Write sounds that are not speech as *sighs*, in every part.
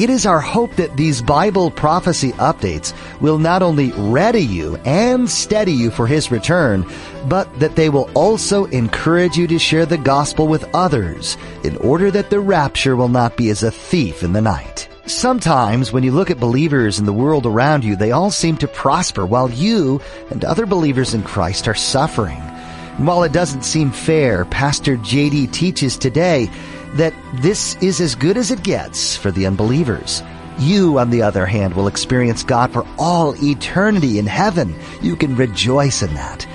It is our hope that these Bible prophecy updates will not only ready you and steady you for His return, but that they will also encourage you to share the gospel with others in order that the rapture will not be as a thief in the night. Sometimes when you look at believers in the world around you, they all seem to prosper while you and other believers in Christ are suffering. And while it doesn't seem fair, Pastor JD teaches today that this is as good as it gets for the unbelievers. You, on the other hand, will experience God for all eternity in heaven. You can rejoice in that.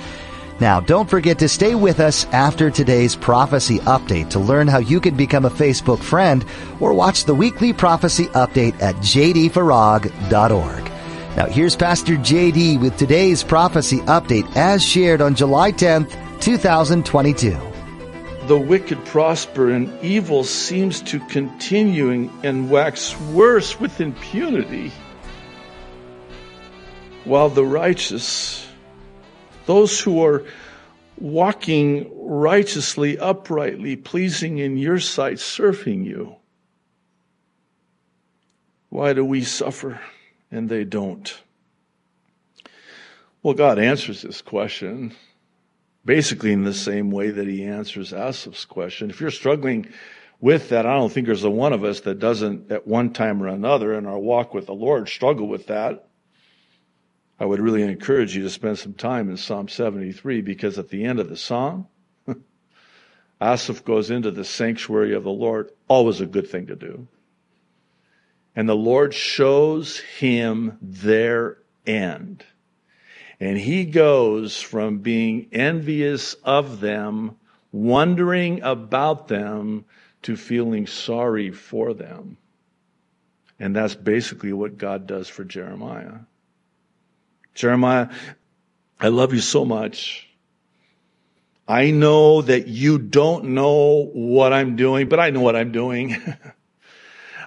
Now, don't forget to stay with us after today's prophecy update to learn how you can become a Facebook friend or watch the weekly prophecy update at jdfarag.org. Now, here's Pastor JD with today's prophecy update as shared on July 10th, 2022 the wicked prosper and evil seems to continue and wax worse with impunity, while the righteous, those who are walking righteously, uprightly, pleasing in your sight, serving you, why do we suffer and they don't? Well, God answers this question basically in the same way that he answers Asaph's question. If you're struggling with that, I don't think there's a one of us that doesn't at one time or another in our walk with the Lord struggle with that. I would really encourage you to spend some time in Psalm 73 because at the end of the psalm, *laughs* Asaph goes into the sanctuary of the Lord, always a good thing to do. And the Lord shows him their end. And he goes from being envious of them, wondering about them, to feeling sorry for them. And that's basically what God does for Jeremiah. Jeremiah, I love you so much. I know that you don't know what I'm doing, but I know what I'm doing. *laughs*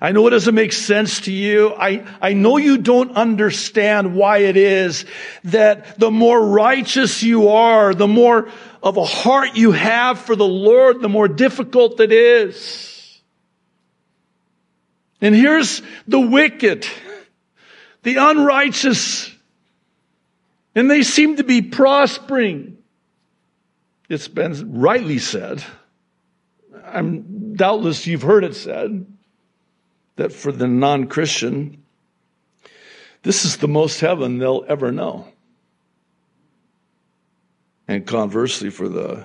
I know it doesn't make sense to you. I, I know you don't understand why it is that the more righteous you are, the more of a heart you have for the Lord, the more difficult it is. And here's the wicked, the unrighteous, and they seem to be prospering. It's been rightly said. I'm doubtless you've heard it said that for the non Christian, this is the most heaven they'll ever know. And conversely, for the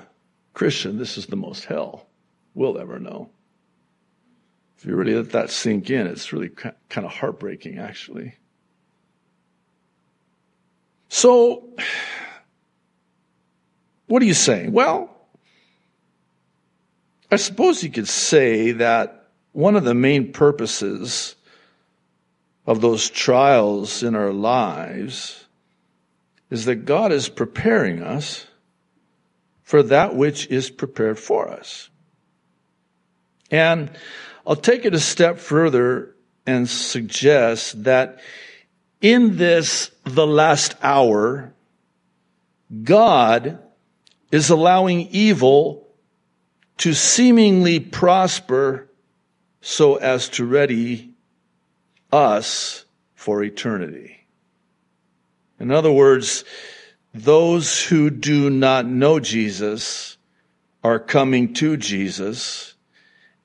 Christian, this is the most hell we'll ever know. If you really let that sink in, it's really kind of heartbreaking, actually. So, what are you saying? Well, I suppose you could say that one of the main purposes of those trials in our lives is that God is preparing us for that which is prepared for us. And I'll take it a step further and suggest that in this, the last hour, God is allowing evil to seemingly prosper so as to ready us for eternity. In other words, those who do not know Jesus are coming to Jesus,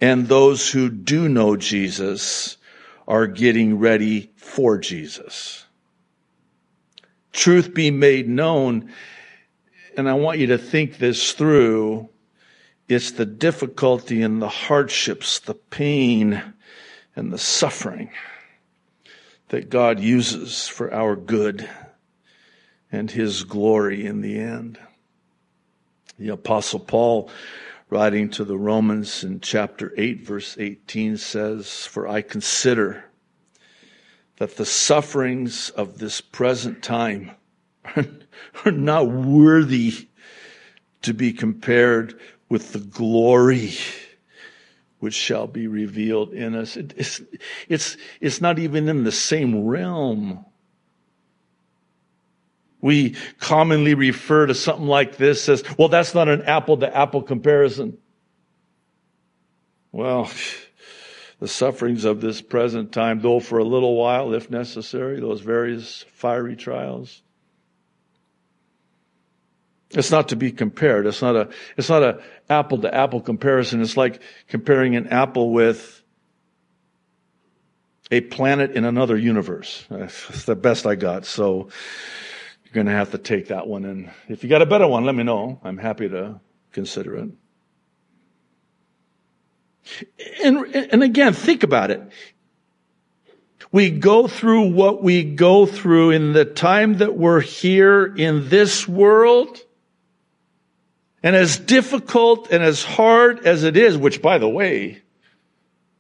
and those who do know Jesus are getting ready for Jesus. Truth be made known, and I want you to think this through it's the difficulty and the hardships, the pain and the suffering that God uses for our good and his glory in the end. The apostle Paul writing to the Romans in chapter 8 verse 18 says, For I consider that the sufferings of this present time *laughs* are not worthy to be compared with the glory which shall be revealed in us. It, it's, it's, it's not even in the same realm. We commonly refer to something like this as, well, that's not an apple to apple comparison. Well, the sufferings of this present time, though for a little while, if necessary, those various fiery trials. It's not to be compared. It's not a, it's not a apple to apple comparison. It's like comparing an apple with a planet in another universe. That's the best I got. So you're going to have to take that one. And if you got a better one, let me know. I'm happy to consider it. And, and again, think about it. We go through what we go through in the time that we're here in this world. And as difficult and as hard as it is, which by the way,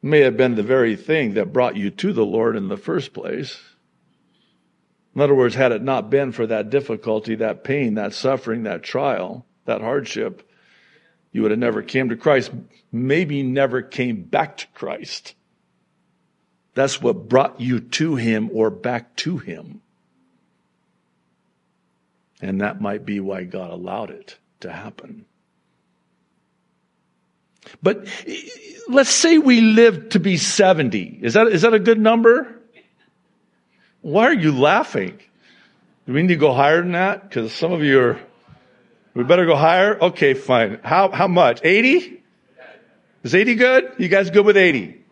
may have been the very thing that brought you to the Lord in the first place. In other words, had it not been for that difficulty, that pain, that suffering, that trial, that hardship, you would have never came to Christ, maybe never came back to Christ. That's what brought you to Him or back to Him. And that might be why God allowed it to happen. But let's say we live to be 70. Is that, is that a good number? Why are you laughing? Do we need to go higher than that? Because some of you are, we better go higher? Okay, fine. How, how much? 80? Is 80 good? You guys good with 80?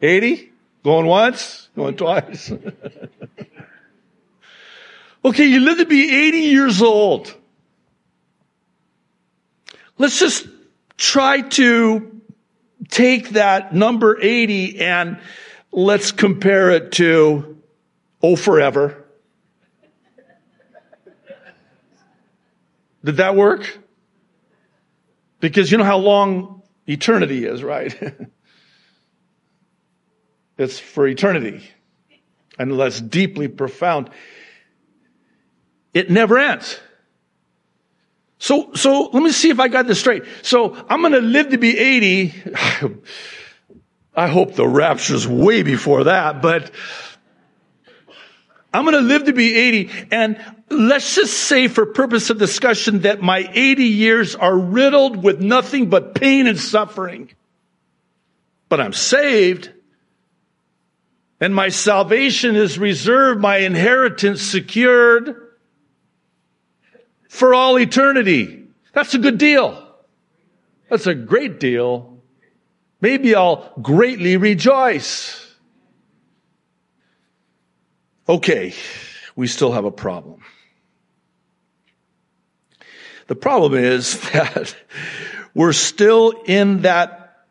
80? Going once? Going twice? *laughs* okay, you live to be 80 years old. Let's just try to take that number 80 and let's compare it to, oh, forever. Did that work? Because you know how long eternity is, right? *laughs* it's for eternity. And that's deeply profound. It never ends. So, so let me see if I got this straight. So I'm going to live to be 80. *sighs* I hope the rapture's way before that, but I'm going to live to be 80. And let's just say for purpose of discussion that my 80 years are riddled with nothing but pain and suffering. But I'm saved and my salvation is reserved, my inheritance secured for all eternity. That's a good deal. That's a great deal. Maybe I'll greatly rejoice. Okay, we still have a problem. The problem is *laughs* that we're still in that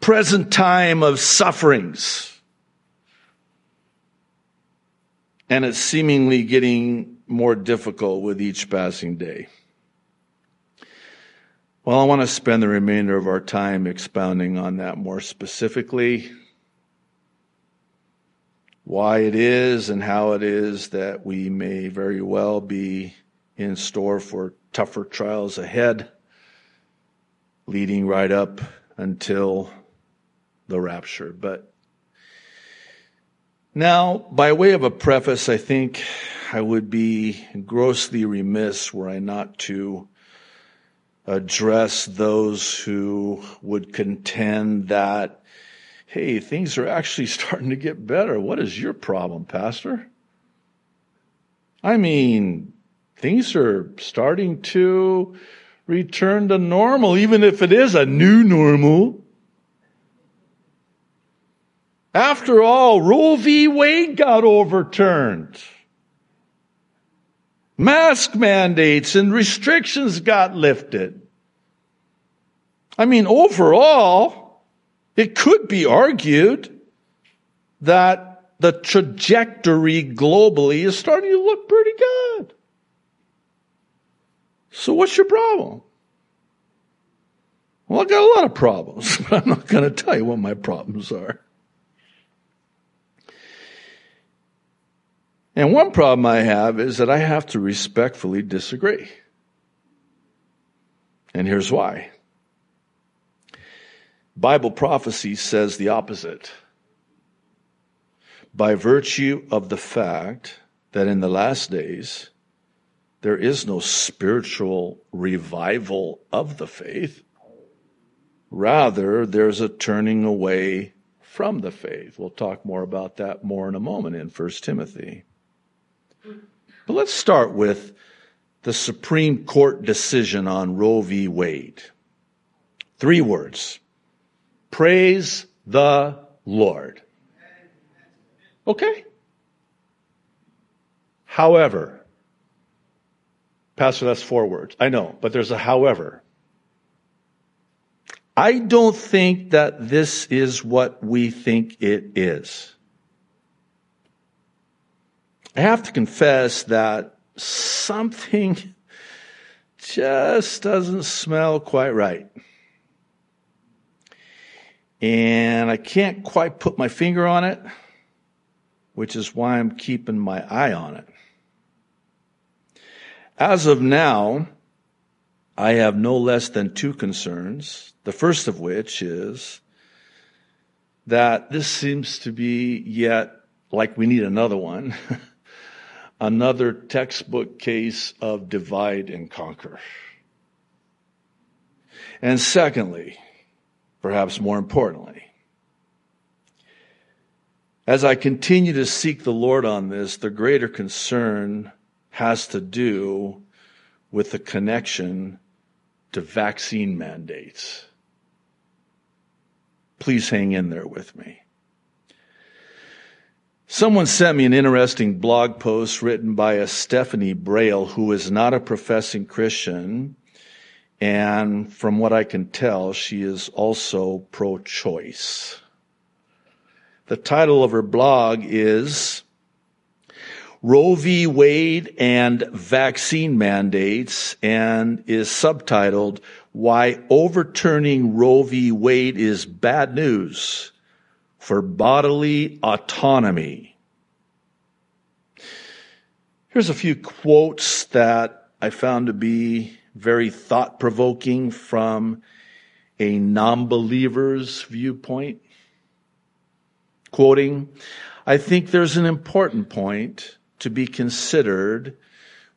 present time of sufferings. And it's seemingly getting more difficult with each passing day. Well, I want to spend the remainder of our time expounding on that more specifically. Why it is and how it is that we may very well be in store for tougher trials ahead, leading right up until the rapture. But now, by way of a preface, I think I would be grossly remiss were I not to address those who would contend that, hey, things are actually *laughs* starting to get better. What is your problem, Pastor? I mean, things are starting to return to normal, even if it is a new normal. After all, Roe v. Wade got overturned. Mask mandates and restrictions got lifted. I mean, overall, it could be argued that the trajectory globally is starting to look pretty good. So what's your problem? Well, I got a lot of problems, *laughs* but I'm not going to tell you what my problems are. And one problem I have is that I have to respectfully disagree. And here's why. Bible prophecy says the opposite. By virtue of the fact that in the last days, there is no spiritual revival of the faith. Rather, there's a turning away from the faith. We'll talk more about that more in a moment in 1 Timothy. But let's start with the Supreme Court decision on Roe v. Wade. Three words. Praise the Lord. Okay. However, Pastor, that's four words. I know, but there's a however. I don't think that this is what we think it is. I have to confess that something just doesn't smell quite right. And I can't quite put my finger on it, which is why I'm keeping my eye on it. As of now, I have no less than two concerns. The first of which is that this seems to be yet like we need another one. *laughs* another textbook case of divide and conquer. And secondly, perhaps more importantly, as I continue to seek the Lord on this, the greater concern has to do with the connection to vaccine mandates. Please hang in there with me. Someone sent me an interesting blog post written by a Stephanie Braille, who is not a professing Christian. And from what I can tell, she is also pro choice. The title of her blog is Roe v. Wade and Vaccine Mandates and is subtitled Why Overturning Roe v. Wade is Bad News for bodily autonomy. Here's a few quotes that I found to be very thought provoking from a non believer's viewpoint. Quoting, I think there's an important point to be considered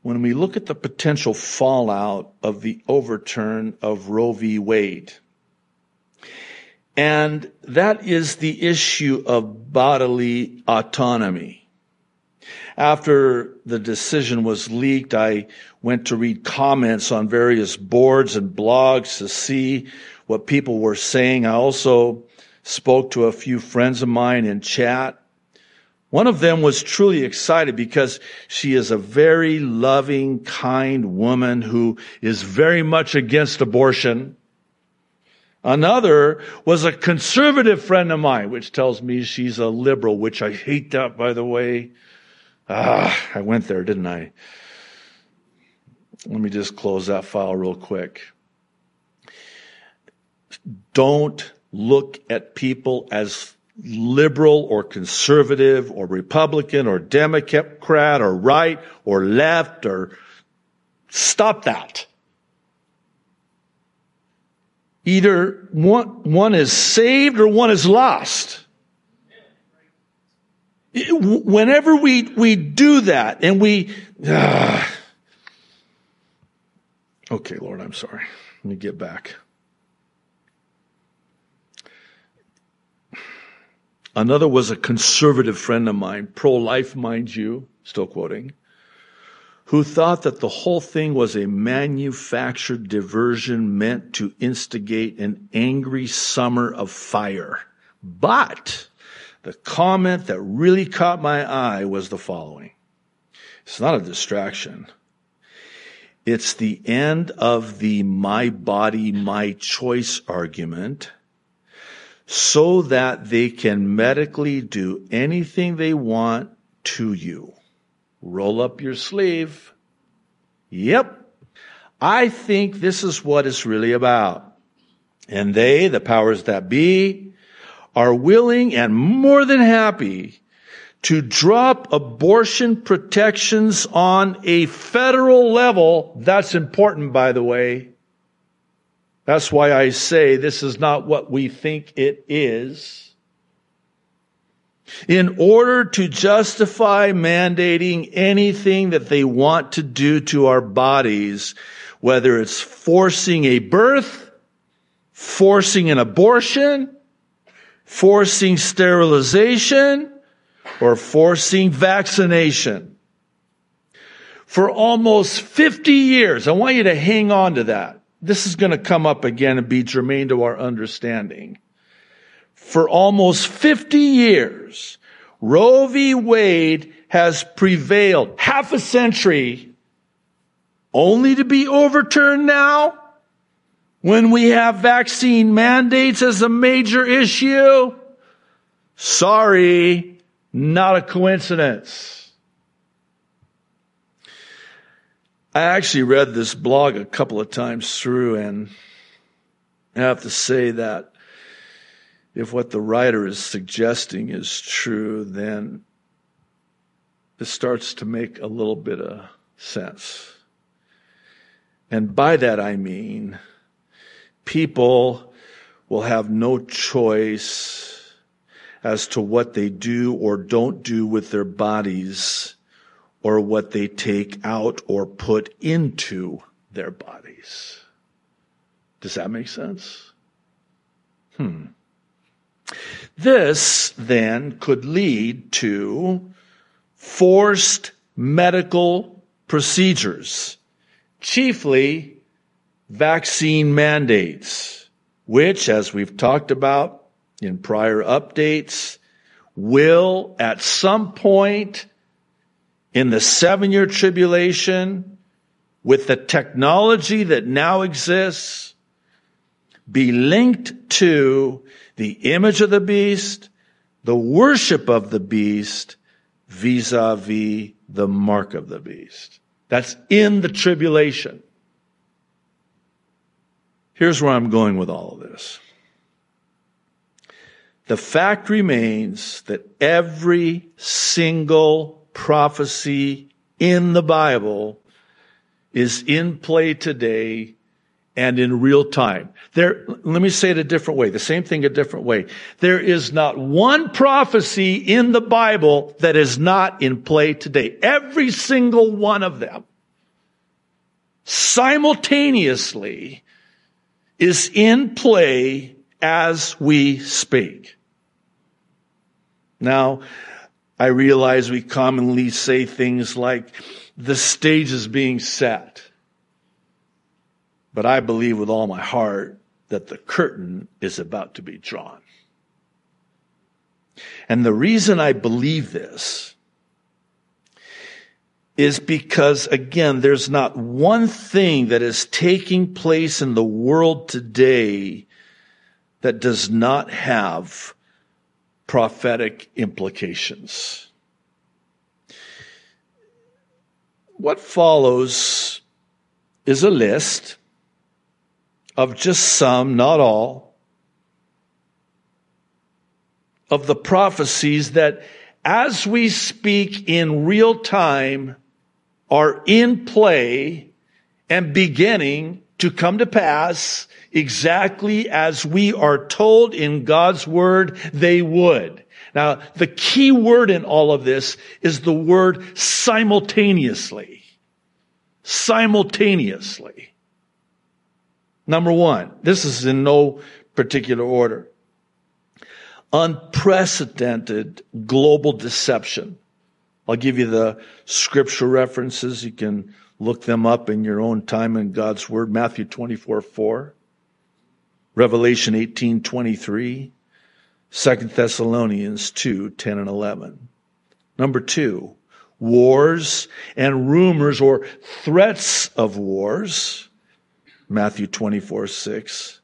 when we look at the potential fallout of the overturn of Roe v. Wade. And that is the issue of bodily autonomy. After the decision was leaked, I went to read comments on various boards and blogs to see what people were saying. I also spoke to a few friends of mine in chat. One of them was truly excited because she is a very loving, kind woman who is very much against abortion. Another was a conservative friend of mine, which tells me she's a liberal, which I hate that, by the way. Ah, I went there, didn't I? Let me just close that file real quick. Don't look at people as liberal or conservative or Republican or Democrat or right or left or stop that. Either one, one is saved or one is lost. Whenever we, we do that and we, uh, okay, Lord, I'm sorry. Let me get back. Another was a conservative friend of mine, pro-life, mind you, still quoting who thought that the whole thing was a manufactured diversion meant to instigate an angry summer of fire. But the comment that really caught my eye was the following. It's not a distraction. It's the end of the my body, my choice argument so that they can medically do anything they want to you. Roll up your sleeve. Yep. I think this is what it's really about. And they, the powers that be, are willing and more than happy to drop abortion protections on a federal level. That's important, by the way. That's why I say this is not what we think it is. In order to justify mandating anything that they want to do to our bodies, whether it's forcing a birth, forcing an abortion, forcing sterilization, or forcing vaccination. For almost 50 years, I want you to hang on to that. This is going to come up again and be germane to our understanding. For almost 50 years, Roe v. Wade has prevailed half a century only to be overturned now when we have vaccine mandates as a major issue. Sorry, not a coincidence. I actually read this blog a couple of times through and I have to say that if what the writer is suggesting is true, then it starts to make a little bit of sense. And by that I mean people will have no choice as to what they do or don't do with their bodies or what they take out or put into their bodies. Does that make sense? Hmm. This then could lead to forced medical procedures, chiefly vaccine mandates, which, as we've talked about, in prior updates will at some point in the seven year tribulation with the technology that now exists be linked to the image of the beast, the worship of the beast vis-a-vis the mark of the beast. That's in the tribulation. Here's where I'm going with all of this. The fact remains that every single prophecy in the Bible is in play today and in real time. There, let me say it a different way, the same thing a different way. There is not one prophecy in the Bible that is not in play today. Every single one of them simultaneously is in play as we speak. Now, I realize we commonly say things like, the stage is being set. But I believe with all my heart that the curtain is about to be drawn. And the reason I believe this is because again, there's not one thing that is taking place in the world today that does not have prophetic implications. What follows is a list of just some, not all, of the prophecies that as we speak in real time are in play and beginning to come to pass exactly as we are told in God's word they would. Now, the key word in all of this is the word simultaneously. Simultaneously. Number one, this is in no particular order. Unprecedented global deception. I'll give you the scripture references. You can look them up in your own time in God's Word. Matthew 24, 4. Revelation 18:23, 2 Thessalonians 2, 10 and 11. Number two, wars and rumors or threats of wars. Matthew 24, 6.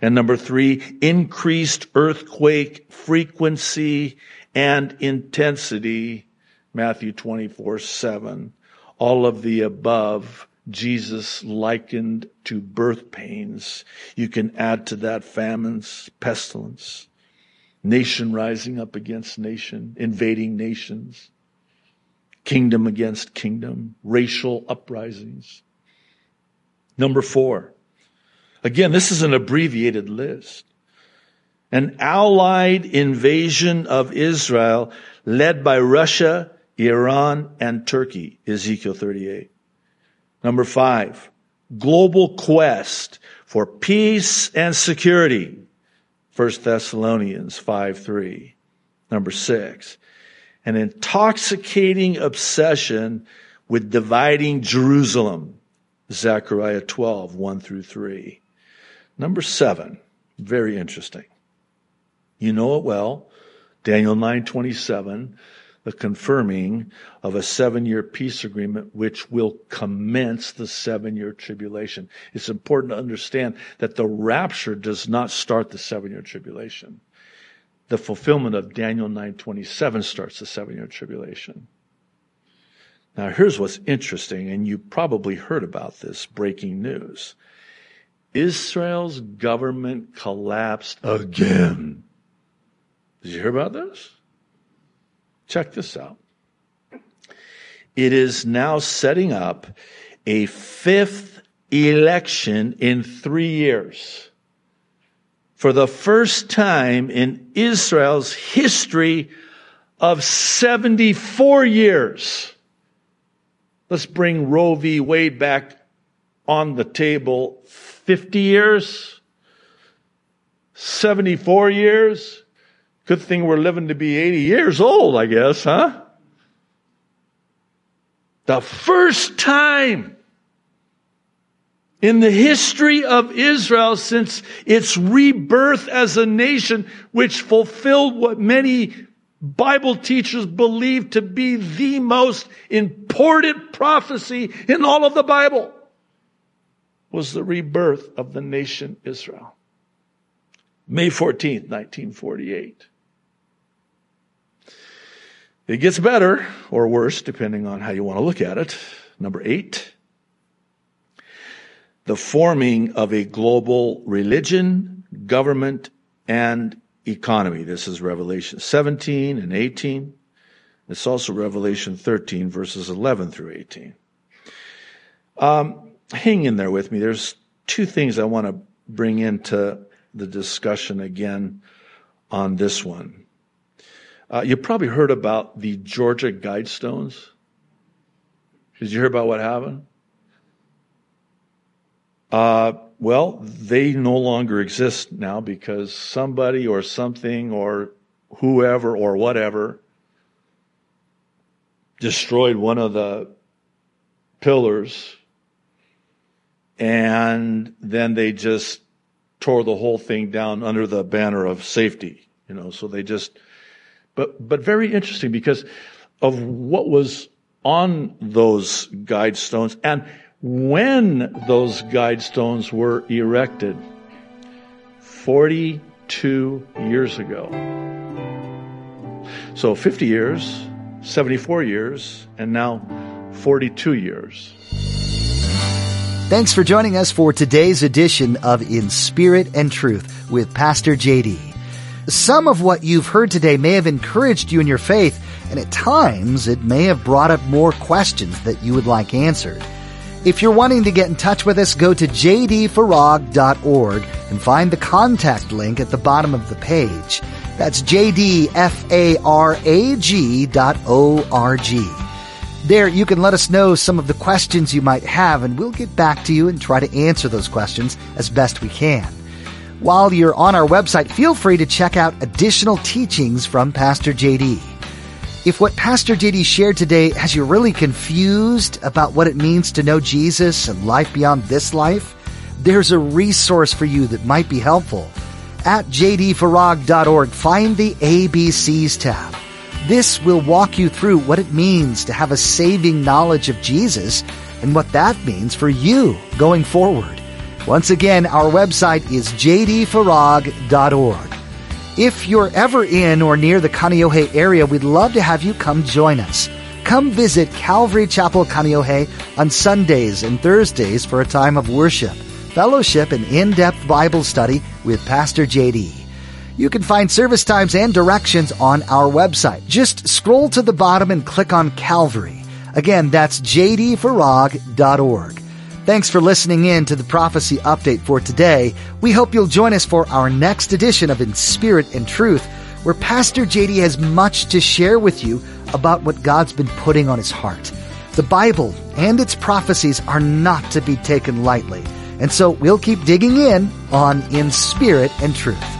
And number three, increased earthquake frequency and intensity. Matthew 24, 7. All of the above Jesus likened to birth pains. You can add to that famines, pestilence. nation rising up against nation, invading nations, kingdom against kingdom, racial uprisings. Number four. Again, this is an abbreviated list. An allied invasion of Israel led by Russia, Iran, and Turkey, Ezekiel 38. Number five, global quest for peace and security, 1 Thessalonians 5 3. Number six, an intoxicating obsession with dividing Jerusalem, Zechariah 12 1 through 3. Number seven, very interesting. You know it well. Daniel 9:27, the confirming of a 7-year peace agreement which will commence the 7-year tribulation. It's important to understand that the rapture does not start the 7-year tribulation. The fulfillment of Daniel 9:27 starts the 7-year tribulation. Now here's what's interesting and you probably heard about this breaking news. Israel's government collapsed again. Did you hear about this? Check this out. It is now setting up a fifth election in three years. For the first time in Israel's history of 74 years. Let's bring Roe v. Wade back on the table 50 years, 74 years. Good thing we're living to be 80 years old, I guess, huh? The first time in the history of Israel since its rebirth as a nation, which fulfilled what many Bible teachers believe to be the most important prophecy in all of the Bible was the rebirth of the nation Israel. May 14th, 1948. It gets better or worse, depending on how you want to look at it. Number eight, the forming of a global religion, government, and economy. This is Revelation 17 and 18. It's also Revelation 13, verses 11 through 18. Um, hang in there with me. There's two things I want to bring into the discussion again on this one. Uh, you probably heard about the Georgia Guidestones. Did you hear about what happened? Uh, well, they no longer exist now because somebody or something or whoever or whatever destroyed one of the pillars and then they just tore the whole thing down under the banner of safety, you know, so they just, but, but very interesting because of what was on those guide stones and when those guide stones were erected 42 years ago. So 50 years, 74 years, and now 42 years. Thanks for joining us for today's edition of In Spirit and Truth with Pastor JD. Some of what you've heard today may have encouraged you in your faith, and at times it may have brought up more questions that you would like answered. If you're wanting to get in touch with us, go to jdfarag.org and find the contact link at the bottom of the page. That's jdfarag dot O-R-G. There, you can let us know some of the questions you might have, and we'll get back to you and try to answer those questions as best we can. While you're on our website, feel free to check out additional teachings from Pastor JD. If what Pastor JD shared today has you really confused about what it means to know Jesus and life beyond this life, there's a resource for you that might be helpful. At jdfarag.org, find the ABCs tab. This will walk you through what it means to have a saving knowledge of Jesus and what that means for you going forward. Once again, our website is jdfarag.org. If you're ever in or near the Kaneohe area, we'd love to have you come join us. Come visit Calvary Chapel Kaneohe on Sundays and Thursdays for a time of worship, fellowship, and in-depth Bible study with Pastor JD. You can find service times and directions on our website. Just scroll to the bottom and click on Calvary. Again, that's jdfarag.org. Thanks for listening in to the prophecy update for today. We hope you'll join us for our next edition of In Spirit and Truth, where Pastor JD has much to share with you about what God's been putting on his heart. The Bible and its prophecies are not to be taken lightly, and so we'll keep digging in on In Spirit and Truth.